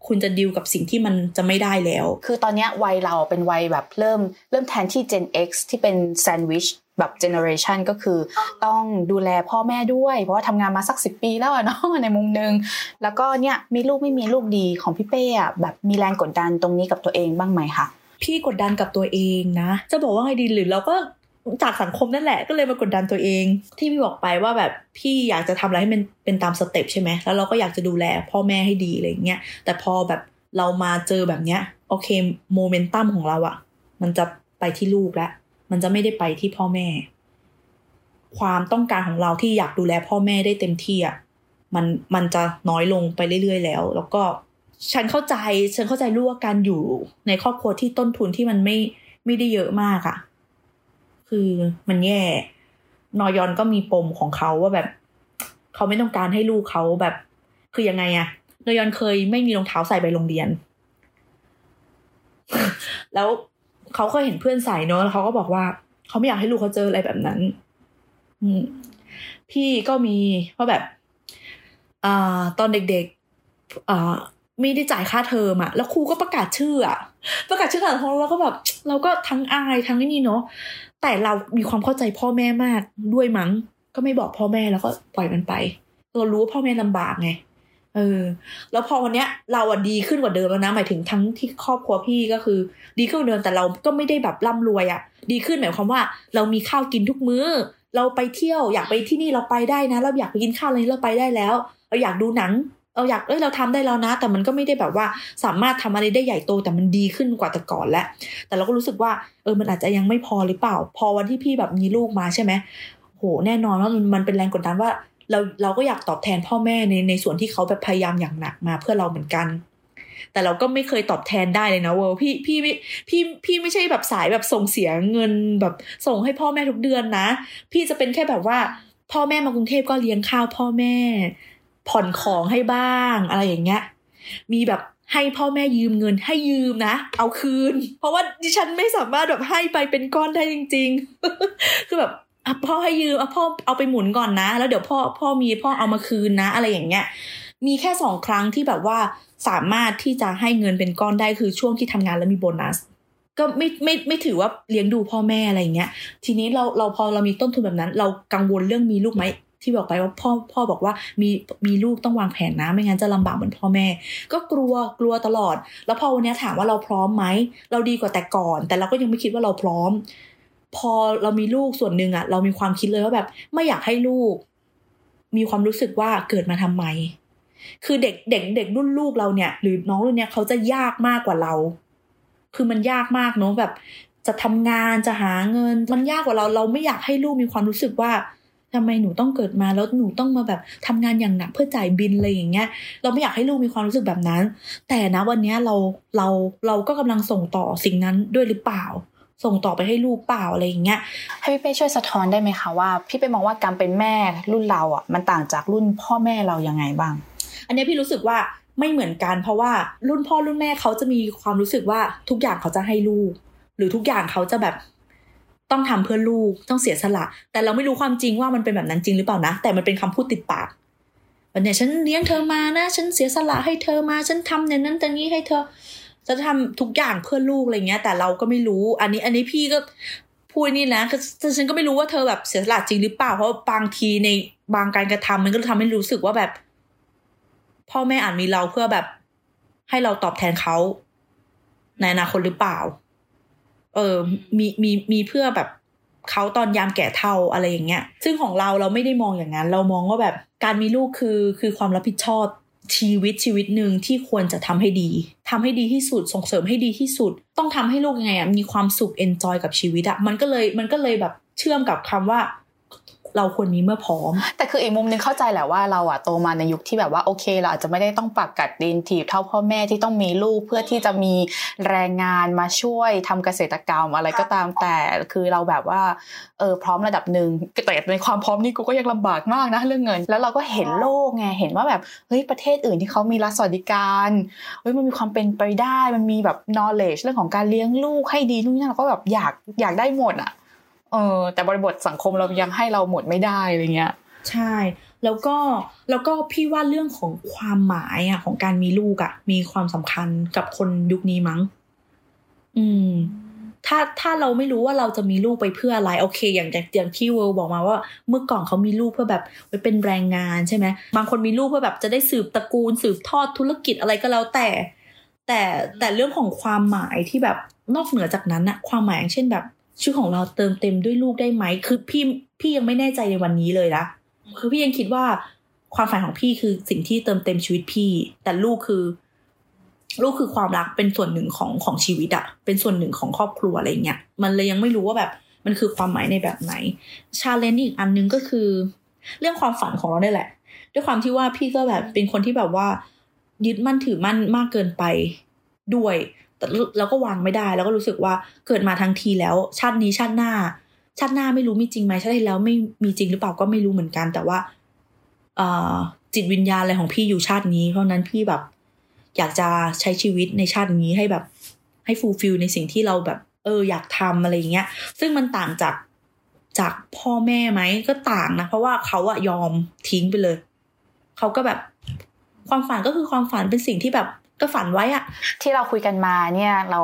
คุณจะดิวกับสิ่งที่มันจะไม่ได้แล้ว คือตอนเนี้ยวัยเราเป็นวัยแบบเริ่มเริ่มแทนที่ Gen X ที่เป็นแซนด์วิชแบบเจเนอเรชันก็คือต้องดูแลพ่อแม่ด้วย เพราะว่าทำงานมาสักสิปีแล้วอะเนาะในมุมนึง แล้วก็เนี่ยมีลูกไม่มีลูกดีของพี่เป้อะแบบมีแรงกดดันตรงนี้กับตัวเองบ้างไหมคะพี่กดดันกับตัวเองนะ จะบอกว่าไงดีหรือเราก็ จากสังคมนั่นแหละก็เลยมากดดันตัวเอง ที่พี่บอกไปว่าแบบพี่อยากจะทำอะไรให้มันเป็นตามสเต็ปใช่ไหมแล้วเราก็อยากจะดูแลพ่อแม่ให้ดีอะไรเงี้ยแต่พอแบบเรามาเจอแบบเนี้ยโอเคโมเมนตัมของเราอะมันจะไปที่ลูกแล้วมันจะไม่ได้ไปที่พ่อแม่ ความต้องการของเราที่อยากดูแลพ่อแม่ได้เต็มที่อะมันมันจะน้อยลงไปเรื่อยๆแล้ว แล้วก็ฉันเข้าใจ ฉันเข้าใจลูกว่าการอยู่ในครอบครัวที่ต้นทุนที่มันไม่ไม่ได้เยอะมากอะ คือมันแย่ นอยอนก็มีปมของเขาว่าแบบ เขาไม่ต้องการให้ลูกเขาแบบ คือยังไงอะนอยอนเคยไม่มีรองเท้าใส่ไปโรงเรียน แล้วเขาเคยเห็นเพื่อนใส่เนอะแล้วเขาก็บอกว่า เขาไม่อยากให้ลูกเขาเจออะไรแบบนั้น อืพี่ก็มีว่าแบบอ่าตอนเด็กๆอ่าไม่ได้จ่ายค่าเทอมอะแล้วครูก็ประกาศชื่ออะประกาศชื่อของเราแล้วก็แบบ เราก็ทั้งอายทั้งนี่เนาะ แต่เรามีความเข้าใจพ่อแม่มากด้วยมั้ง ก็ไม่บอกพ่อแม่แล้วก็ปล่อยมันไป เรารู้ว่าพ่อแม่ลำบากไง เออ แล้วพอวันเนี้ย เราอะดีขึ้นกว่าเดิมแล้วนะ หมายถึงทั้งที่ครอบครัวพี่ก็คือ ดีขึ้นกว่าเดิมแต่เราก็ไม่ได้แบบร่ำรวยอะดีขึ้นหมายความว่า เรามีข้าวกินทุกมื้อ เราไปเที่ยวอยากไปที่นี่เราไปได้นะ เราอยากไปกินข้าวอะไรเราไปได้แล้ว เราอยากดูหนัง เราอยากเอ้ยเราทำได้แล้วนะ แต่มันก็ไม่ได้แบบว่าสามารถทำอะไรได้ใหญ่โตแต่มันดีขึ้นกว่าแต่ก่อนแล้ว แต่เราก็รู้สึกว่าเออมันอาจจะยังไม่พอหรือเปล่า พอวันที่พี่แบบมีลูกมาใช่ไหมโหแน่นอนว่ามันเป็นแรงกดดันว่า เราเราก็อยากตอบแทนพ่อแม่ในในส่วนที่เขาแบบพยายามอย่างหนักมาเพื่อเราเหมือนกัน แต่เราก็ไม่เคยตอบแทนได้เลยนะเวอร์พี่พี่พี่พี่ไม่ใช่แบบสายแบบส่งเสียเงินแบบส่งให้พ่อแม่ทุกเดือนนะ พี่จะเป็นแค่แบบว่า พ่อแม่มากรุงเทพก็เลี้ยงข้าวพ่อแม่ ผ่อนของให้บ้างอะไรอย่างเงี้ย มีแบบให้พ่อแม่ยืมเงินให้ยืมนะ เอาคืน เพราะว่าดิฉันไม่สามารถแบบให้ไปเป็นก้อนได้จริง ๆ คือแบบอะพ่อให้ยืมอะพ่อเอาไปหมุนก่อนนะ แล้วเดี๋ยวพ่อพ่อมีพ่อเอามาคืนนะ อะไรอย่างเงี้ยมีแค่สองครั้งที่แบบว่าสามารถที่จะให้เงินเป็นก้อนได้คือช่วงที่ทำงานแล้วมีโบนัส ก็ไม่ไม่ไม่ถือว่าเลี้ยงดูพ่อแม่อะไรเงี้ย ทีนี้เราเราพอเรามีต้นทุนแบบนั้น เรากังวลเรื่องมีลูกไหม ที่บอกไปว่าพ่อพ่อบอกว่ามีมีลูกต้องวางแผนนะไม่งั้นจะลำบากเหมือนพ่อแม่ ก็กลัวกลัวตลอด แล้วพอวันนี้ถามว่าเราพร้อมไหมเราดีกว่าแต่ก่อน แต่เราก็ยังไม่คิดว่าเราพร้อม พอเรามีลูกส่วนหนึ่งอะเรามีความคิดเลยว่าแบบ ไม่อยากให้ลูก มีความรู้สึกว่าเกิดมาทำไม คือเด็กเด็กเด็กรุ่นลูกเราเนี่ย หรือน้องรุ่นเนี้ยเขาจะยากมากกว่าเรา คือมันยากมากเนาะแบบ จะทำงานจะหาเงิน มันยากกว่าเราเราไม่อยากให้ลูกมีความรู้สึกว่า ทำไมหนูต้องเกิดมาแล้วหนูต้องมาแบบทำงานอย่างหนักเพื่อจ่ายบินอะไรอย่างเงี้ย เราไม่อยากให้ลูกมีความรู้สึกแบบนั้น แต่นะวันนี้เราเราเราก็กำลังส่งต่อสิ่งนั้นด้วยหรือเปล่า ส่งต่อไปให้ลูกเปล่าอะไรอย่างเงี้ยให้พี่เป้ช่วยสะท้อนได้ไหมคะว่า พี่เป้มองว่าการเป็นแม่รุ่นเราอะมันต่างจากรุ่นพ่อแม่เรายังไงบ้าง อันนี้พี่รู้สึกว่าไม่เหมือนกันเพราะว่ารุ่นพ่อรุ่นแม่เขาจะมีความรู้สึกว่าทุกอย่างเขาจะให้ลูก หรือทุกอย่างเขาจะแบบ ต้องทำเพื่อลูกต้องเสียสละ แต่เราไม่รู้ความจริงว่ามันเป็นแบบนั้นจริงหรือเปล่านะ แต่มันเป็นคำพูดติดปากวันนี้ฉันเลี้ยงเธอมานะฉันเสียสละให้เธอมาฉันทำอย่างนั้นแต่นี้ให้เธอ จะทำทุกอย่างเพื่อลูกอะไรเงี้ย แต่เราก็ไม่รู้ อันนี้อันนี้พี่ก็พูดนี่นะคือฉันก็ไม่รู้ว่าเธอแบบเสียสละจริงหรือเปล่า เพราะบางทีในบางการกระทำมันก็ทำให้รู้สึกว่าแบบ พ่อแม่อ่านมีเราเพื่อแบบ ให้เราตอบแทนเขาในอนาคตหรือเปล่า เออมีมีมีเพื่อแบบเขาตอนยามแก่เท่าอะไรอย่างเงี้ย ซึ่งของเราเราไม่ได้มองอย่างนั้น เรามองว่าแบบการมีลูกคือคือความรับผิดชอบชีวิตชีวิตหนึ่งที่ควรจะทำให้ดีทำให้ดีที่สุดส่งเสริมให้ดีที่สุด ต้องทำให้ลูกยังไงอะมีความสุข enjoy กับชีวิตอะมันก็เลยมันก็เลยแบบเชื่อมกับคำว่า เราควรมีเมื่อพร้อม แต่คืออีกมุมนึงเข้าใจแหละว่าเราอะโตมาในยุคที่แบบว่าโอเค เราอาจจะไม่ได้ต้องปากกัดตีนถีบเท่าพ่อแม่ที่ต้องมีลูกเพื่อที่จะมีแรงงานมาช่วยทำเกษตรกรรมอะไรก็ตามแต่คือเราแบบว่าเออพร้อมระดับหนึ่งแต่ในความพร้อมนี่กูก็ยังลำบากมากนะเรื่องเงิน แล้วเราก็เห็นโลกไงเห็นว่าแบบเฮ้ยประเทศอื่นที่เขามีรัฐสวัสดิการเฮ้ยมันมีความเป็นไปได้มันมีแบบ knowledge เรื่องของการเลี้ยงลูกให้ดีนู่นนี่เราก็แบบอยากอยากได้หมดอะ เออแต่บริบทสังคมเรายังให้เราหมดไม่ได้อะไรเงี้ย ใช่ แล้วก็แล้วก็พี่ว่าเรื่องของความหมายอะ ของการมีลูกอะ มีความสำคัญกับคนยุคนี้มั้ง อืม ถ้าถ้าเราไม่รู้ว่าเราจะมีลูกไปเพื่ออะไร โอเค อย่างอย่างที่เวิร์บอกมาว่า เมื่อก่อนเขามีลูกเพื่อแบบไปเป็นแรงงานใช่ไหมบางคนมีลูกเพื่อแบบจะได้สืบตระกูล สืบทอดธุรกิจอะไรก็แล้วแต่ แต่แต่เรื่องของความหมายที่แบบนอกเหนือจากนั้นอะความหมายอย่างเช่นแบบ ชีวิตของเราเติมเต็มด้วยลูกได้ไหม คือพี่พี่ยังไม่แน่ใจในวันนี้เลยนะคือพี่ยังคิดว่าความฝันของพี่คือสิ่งที่เติมเต็มชีวิตพี่ แต่ลูกคือ ลูกคือความรักเป็นส่วนหนึ่งของของชีวิตอะเป็นส่วนหนึ่งของครอบครัวอะไรเงี้ยมันเลยยังไม่รู้ว่าแบบ มันคือความหมายในแบบไหนchallenge อีกอันนึงก็คือ เรื่องความฝันของเราได้แหละ ด้วยความที่ว่าพี่ก็แบบเป็นคนที่แบบว่า ยึดมั่นถือมั่นมากเกินไปด้วย แต่เราก็วางไม่ได้ แล้วก็รู้สึกว่าเกิดมาทั้งทีแล้ว ชาตินี้ชาติหน้า ชาติหน้าไม่รู้มีจริงไหมชาติที่แล้วไม่มีจริงหรือเปล่าก็ไม่รู้เหมือนกัน แต่ว่าเออจิตวิญญาณอะไรของพี่อยู่ชาตินี้ เพราะนั้นพี่แบบ อยากจะใช้ชีวิตในชาตินี้ให้แบบ ให้ fulfill ในสิ่งที่เราแบบ เออ อยากทำอะไรเงี้ย ซึ่งมันต่างจากจากพ่อแม่ไหมก็ต่างนะเพราะว่าเขาอะยอมทิ้งไปเลย เขาก็แบบความฝันก็คือความฝันเป็นสิ่งที่แบบ ก็ฝันไว้อะที่เราคุยกันมาเนี่ยเรา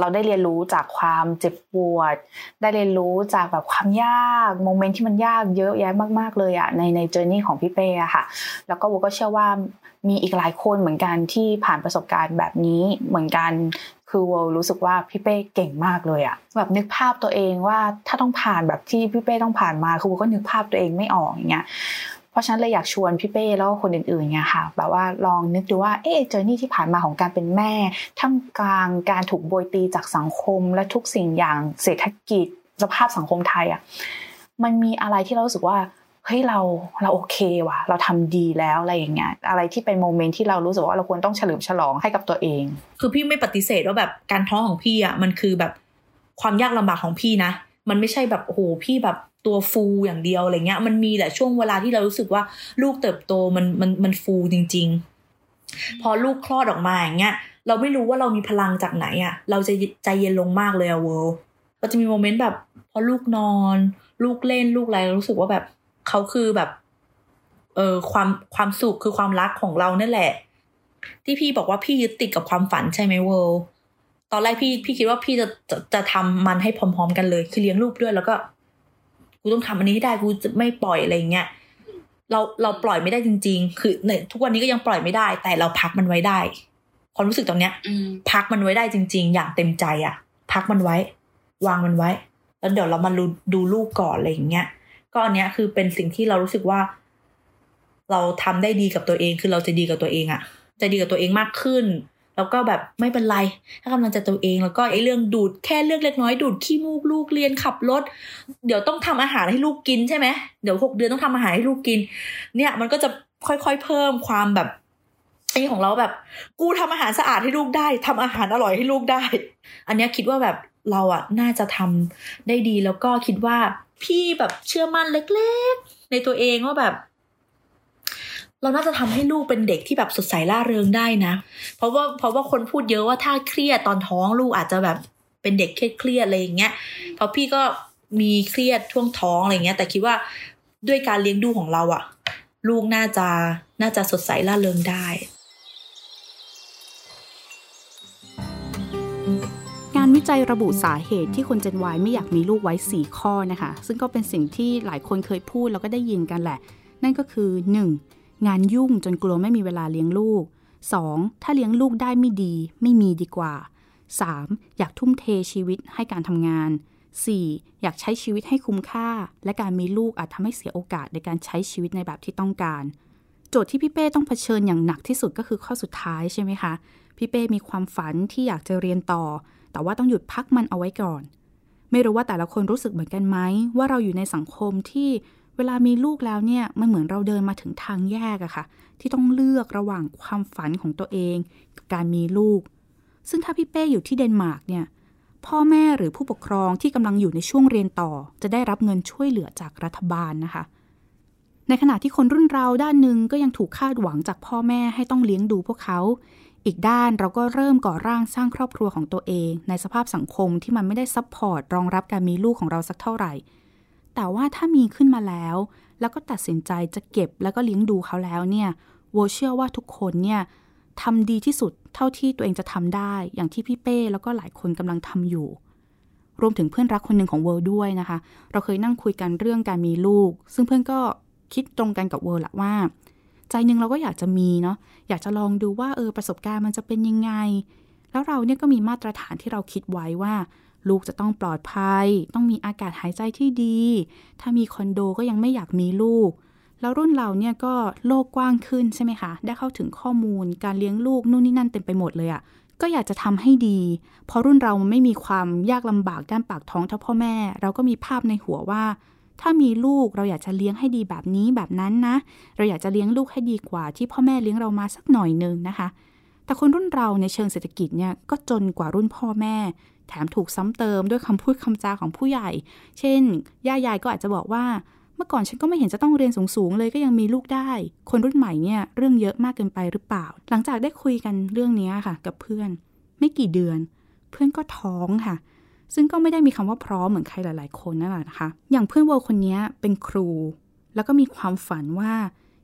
เราได้เรียนรู้จากความเจ็บปวด ได้เรียนรู้จากแบบความยากโมเมนต์ที่มันยากเยอะแยะมากๆเลยอะในในเจอร์นี่ของพี่เป้อะค่ะ แล้วก็วก็เชื่อว่ามีอีกหลายคนเหมือนกันที่ผ่านประสบการณ์แบบนี้เหมือนกันคือเวิลด์รู้สึกว่าพี่เป้เก่งมากเลยอะแบบนึกภาพตัวเองว่าถ้าต้องผ่านแบบที่พี่เป้ต้องผ่านมาคือเวิลด์ก็นึกภาพตัวเองไม่ออกอย่างเงี้ย เพราะฉะนั้นเลยอยากชวนพี่เป้แล้วคนอื่นๆเนี่ยค่ะ แบบว่าลองนึกดูว่าเอ๊ะ journey ที่ผ่านมาของการเป็นแม่ ท่ามกลางการถูกโบยตีจากสังคมและทุกสิ่งอย่างเศรษฐกิจสภาพสังคมไทยอะมันมีอะไรที่เรารู้สึกว่าเฮ้ยเราเราโอเคว่ะ เราทำดีแล้วอะไรอย่างเงี้ยอะไรที่เป็น moment ที่เรารู้สึกว่าเราควรต้องเฉลิมฉลองให้กับตัวเอง คือพี่ไม่ปฏิเสธว่าแบบการท้องของพี่อะมันคือแบบความยากลำบากของพี่นะ มันไม่ใช่แบบโอ้โหพี่แบบ ตัวฟูอย่างเดียวอะไรเงี้ย มันมีแหละช่วงเวลาที่เรารู้สึกว่าลูกเติบโตมันมันมันฟูจริง ๆ พอลูกคลอดออกมาอย่างเงี้ย เราไม่รู้ว่าเรามีพลังจากไหนอะ่ะ เราจะใจเย็นลงมากเลยอะเวิร์ก็จะมีโมเมนต์แบบพอลูกนอน ลูกเล่นลูกอะไรรู้สึกว่าแบบเขาคือแบบ เออความความสุขคือความรักของเราเนี่ยแหละ ที่พี่บอกว่าพี่ยึดติดกับความฝันใช่ไหมเวิร์ตอนแรกพี่พี่คิดว่าพี่จะจะจะทำมันให้พร้อม ๆ กันเลย คือเลี้ยงลูกด้วยแล้วก็ กูต้องทำอันนี้ให้ได้กูจะไม่ปล่อยอะไรเงี้ยเราเราปล่อยไม่ได้จริง ๆ คือเนี่ยทุกวันนี้ก็ยังปล่อยไม่ได้ แต่เราพักมันไว้ได้ ความรู้สึกตรงเนี้ยพักมันไว้ได้จริง ๆ อย่างเต็มใจอะพักมันไว้ วางมันไว้ แล้วเดี๋ยวเรามาดูดูลูกก่อนอะไรอย่างเงี้ยก็อันเนี้ยคือเป็นสิ่งที่เรารู้สึกว่า เราทำได้ดีกับตัวเองคือเราจะดีกับตัวเองอะจะดีกับตัวเองมากขึ้น แล้วก็แบบไม่เป็นไรถ้ากำลังจะตัวเองแล้วก็ไอ้เรื่องดูดแค่เรื่องเล็กน้อยดูดขี้มูกลูกเรียนขับรถ เดี๋ยวต้องทำอาหารให้ลูกกินใช่ไหมเดี๋ยวหกเดือนต้องทำอาหารให้ลูกกิน เนี่ยมันก็จะค่อยๆเพิ่มความแบบไอ้ของเราแบบ กูทำอาหารสะอาดให้ลูกได้ทำอาหารอร่อยให้ลูกได้ อันนี้คิดว่าแบบเราอะน่าจะทำได้ดีแล้วก็คิดว่าพี่แบบเชื่อมั่นเล็ก ๆ ในตัวเองว่าแบบ เราน่าจะทำให้ลูกเป็นเด็กที่แบบสดใสล่าเริงได้นะ เพราะว่าเพราะว่าคนพูดเยอะว่าถ้าเครียดตอนท้องลูกอาจจะแบบเป็นเด็กเครียดอะไรอย่างเงี้ยเพราะพี่ก็มีเครียดช่วงท้องอะไรเงี้ย แต่คิดว่าด้วยการเลี้ยงดูของเราอะลูกน่าจะน่าจะสดใสล่าเริงได้ งานวิจัยระบุสาเหตุที่คนเจนวายไม่อยากมีลูกไว้ 4 ข้อนะคะ ซึ่งก็เป็นสิ่งที่หลายคนเคยพูดแล้วก็ได้ยินกันแหละ นั่นก็คือ 1. งานยุ่งจนกลัวไม่มีเวลาเลี้ยงลูก 2. ถ้าเลี้ยงลูกได้ไม่ดี ไม่มีดีกว่า 3. อยากทุ่มเทชีวิตให้การทำงาน 4. อยากใช้ชีวิตให้คุ้มค่า และการมีลูกอาจทำให้เสียโอกาสในการใช้ชีวิตในแบบที่ต้องการ โจทย์ที่พี่เป้ต้องเผชิญอย่างหนักที่สุดก็คือข้อสุดท้ายใช่ไหมคะ พี่เป้มีความฝันที่อยากจะเรียนต่อ แต่ว่าต้องหยุดพักมันเอาไว้ก่อน ไม่รู้ว่าแต่ละคนรู้สึกเหมือนกันไหมว่าเราอยู่ในสังคมที่ เวลามีลูกแล้วเนี่ยมันเหมือนเราเดินมาถึงทางแยกอะค่ะ ที่ต้องเลือกระหว่างความฝันของตัวเองกับการมีลูก ซึ่งถ้าพี่เป้อยู่ที่เดนมาร์กเนี่ยพ่อแม่หรือผู้ปกครองที่กำลังอยู่ในช่วงเรียนต่อ จะได้รับเงินช่วยเหลือจากรัฐบาลนะคะ ในขณะที่คนรุ่นเราด้านหนึ่งก็ยังถูกคาดหวังจากพ่อแม่ให้ต้องเลี้ยงดูพวกเขา อีกด้านเราก็เริ่มก่อร่างสร้างครอบครัวของตัวเอง ในสภาพสังคมที่มันไม่ได้ support รองรับการมีลูกของเราสักเท่าไหร่ แต่ว่าถ้ามีขึ้นมาแล้ว แล้วก็ตัดสินใจจะเก็บแล้วก็เลี้ยงดูเขาแล้วเนี่ยเวิลด์เชื่อว่าทุกคนเนี่ยทำดีที่สุดเท่าที่ตัวเองจะทำได้ อย่างที่พี่เป้แล้วก็หลายคนกำลังทำอยู่ รวมถึงเพื่อนรักคนหนึ่งของเวิลด์ด้วยนะคะ เราเคยนั่งคุยกันเรื่องการมีลูก ซึ่งเพื่อนก็คิดตรงกันกับเวิลด์ละว่า ใจหนึ่งเราก็อยากจะมีเนาะอยากจะลองดูว่าเออประสบการณ์มันจะเป็นยังไง แล้วเราเนี่ยก็มีมาตรฐานที่เราคิดไว้ว่า ลูกจะต้องปลอดภัย ต้องมีอากาศหายใจที่ดี ถ้ามีคอนโดก็ยังไม่อยากมีลูก แล้วรุ่นเราเนี่ยก็โลกกว้างขึ้นใช่ไหมคะ ได้เข้าถึงข้อมูล การเลี้ยงลูกนู่นนี่นั่นเต็มไปหมดเลยอะ่ะก็อยากจะทำให้ดี เพราะรุ่นเราไม่มีความยากลำบากด้านปากท้องเท่าพ่อแม่ เราก็มีภาพในหัวว่า ถ้ามีลูกเราอยากจะเลี้ยงให้ดีแบบนี้แบบนั้นนะ เราอยากจะเลี้ยงลูกให้ดีกว่า ที่พ่อแม่เลี้ยงเรามาสักหน่อยนึงนะคะ แต่คนรุ่นเราในเชิงเศรษฐกิจเนี่ยก็จนกว่ารุ่นพ่อแม่ แถมถูกซ้ำเติมด้วยคำพูดคำจาของผู้ใหญ่ เช่น ย่ายายก็อาจจะบอกว่า เมื่อก่อนฉันก็ไม่เห็นจะต้องเรียนสูงๆเลยก็ยังมีลูกได้ คนรุ่นใหม่เนี่ยเรื่องเยอะมากเกินไปหรือเปล่า หลังจากได้คุยกันเรื่องนี้ค่ะ กับเพื่อน ไม่กี่เดือน เพื่อนก็ท้องค่ะ ซึ่งก็ไม่ได้มีคำว่าพร้อมเหมือนใครหลาย ๆ คนนั่นแหละนะคะ อย่างเพื่อนเวิร์คนนี้เป็นครู แล้วก็มีความฝันว่า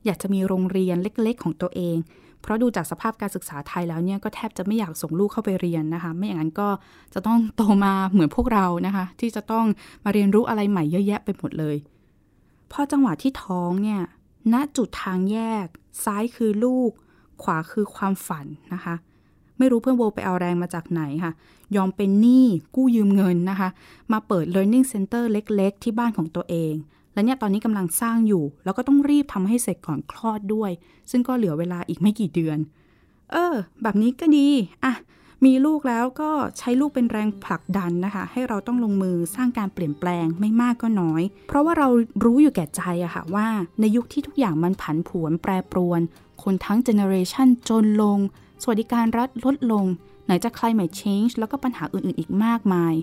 อยากจะมีโรงเรียนเล็ก ๆ ของตัวเอง เพราะดูจากสภาพการศึกษาไทยแล้วเนี่ยก็แทบจะไม่อยากส่งลูกเข้าไปเรียนนะคะ ไม่อย่างนั้นก็จะต้องโตมาเหมือนพวกเรานะคะ ที่จะต้องมาเรียนรู้อะไรใหม่เยอะแยะไปหมดเลย พอจังหวะที่ท้องเนี่ยณจุดทางแยก ซ้ายคือลูก ขวาคือความฝันนะคะ ไม่รู้เพื่อนโบไปเอาแรงมาจากไหนค่ะ ยอมเป็นหนี้กู้ยืมเงินนะคะ มาเปิด learning center เล็ก ๆ ที่บ้านของตัวเอง และเนี่ยตอนนี้กำลังสร้างอยู่ แล้วก็ต้องรีบทำให้เสร็จก่อนคลอดด้วย ซึ่งก็เหลือเวลาอีกไม่กี่เดือน เออ แบบนี้ก็ดีอะมีลูกแล้วก็ใช้ลูกเป็นแรงผลักดันนะคะ ให้เราต้องลงมือสร้างการเปลี่ยนแปลงไม่มากก็น้อย เพราะว่าเรารู้อยู่แก่ใจอะค่ะว่า ในยุคที่ทุกอย่างมันผันผวนแปรปรวน คนทั้ง generation จนลง สวัสดิการรัฐลดลง ไหนจะ climate change แล้วก็ปัญหาอื่นๆอีกมากมาย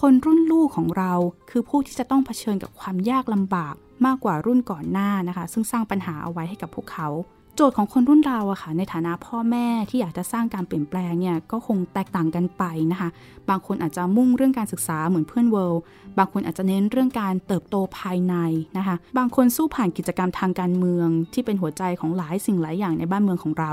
คนรุ่นลูกของเรา คือผู้ที่จะต้องเผชิญกับความยากลำบากมากกว่ารุ่นก่อนหน้านะคะ ซึ่งสร้างปัญหาเอาไว้ให้กับพวกเขา โจทย์ของคนรุ่นเราอะค่ะในฐานะพ่อแม่ที่อยากจะสร้างการเปลี่ยนแปลงเนี่ยก็คงแตกต่างกันไปนะคะ บางคนอาจจะมุ่งเรื่องการศึกษาเหมือนเพื่อนเวิลด์บางคนอาจจะเน้นเรื่องการเติบโตภายในนะคะ บางคนสู้ผ่านกิจกรรมทางการเมือง ที่เป็นหัวใจของหลายสิ่งหลายอย่างในบ้านเมืองของเรา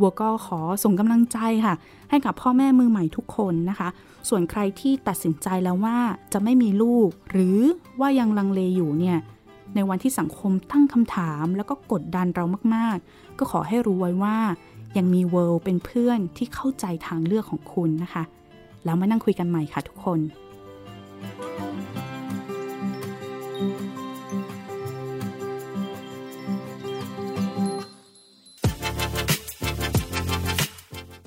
วัวก็ขอส่งกำลังใจค่ะ ให้กับพ่อแม่มือใหม่ทุกคนนะคะ ส่วนใครที่ตัดสินใจแล้วว่าจะไม่มีลูก หรือว่ายังลังเลอยู่เนี่ยในวันที่สังคมตั้งคำถามแล้วก็กดดันเรามากๆ ก็ขอให้รู้ไว้ว่า ยังมีเวิลด์เป็นเพื่อนที่เข้าใจทางเลือกของคุณนะคะ แล้วมานั่งคุยกันใหม่ค่ะทุกคน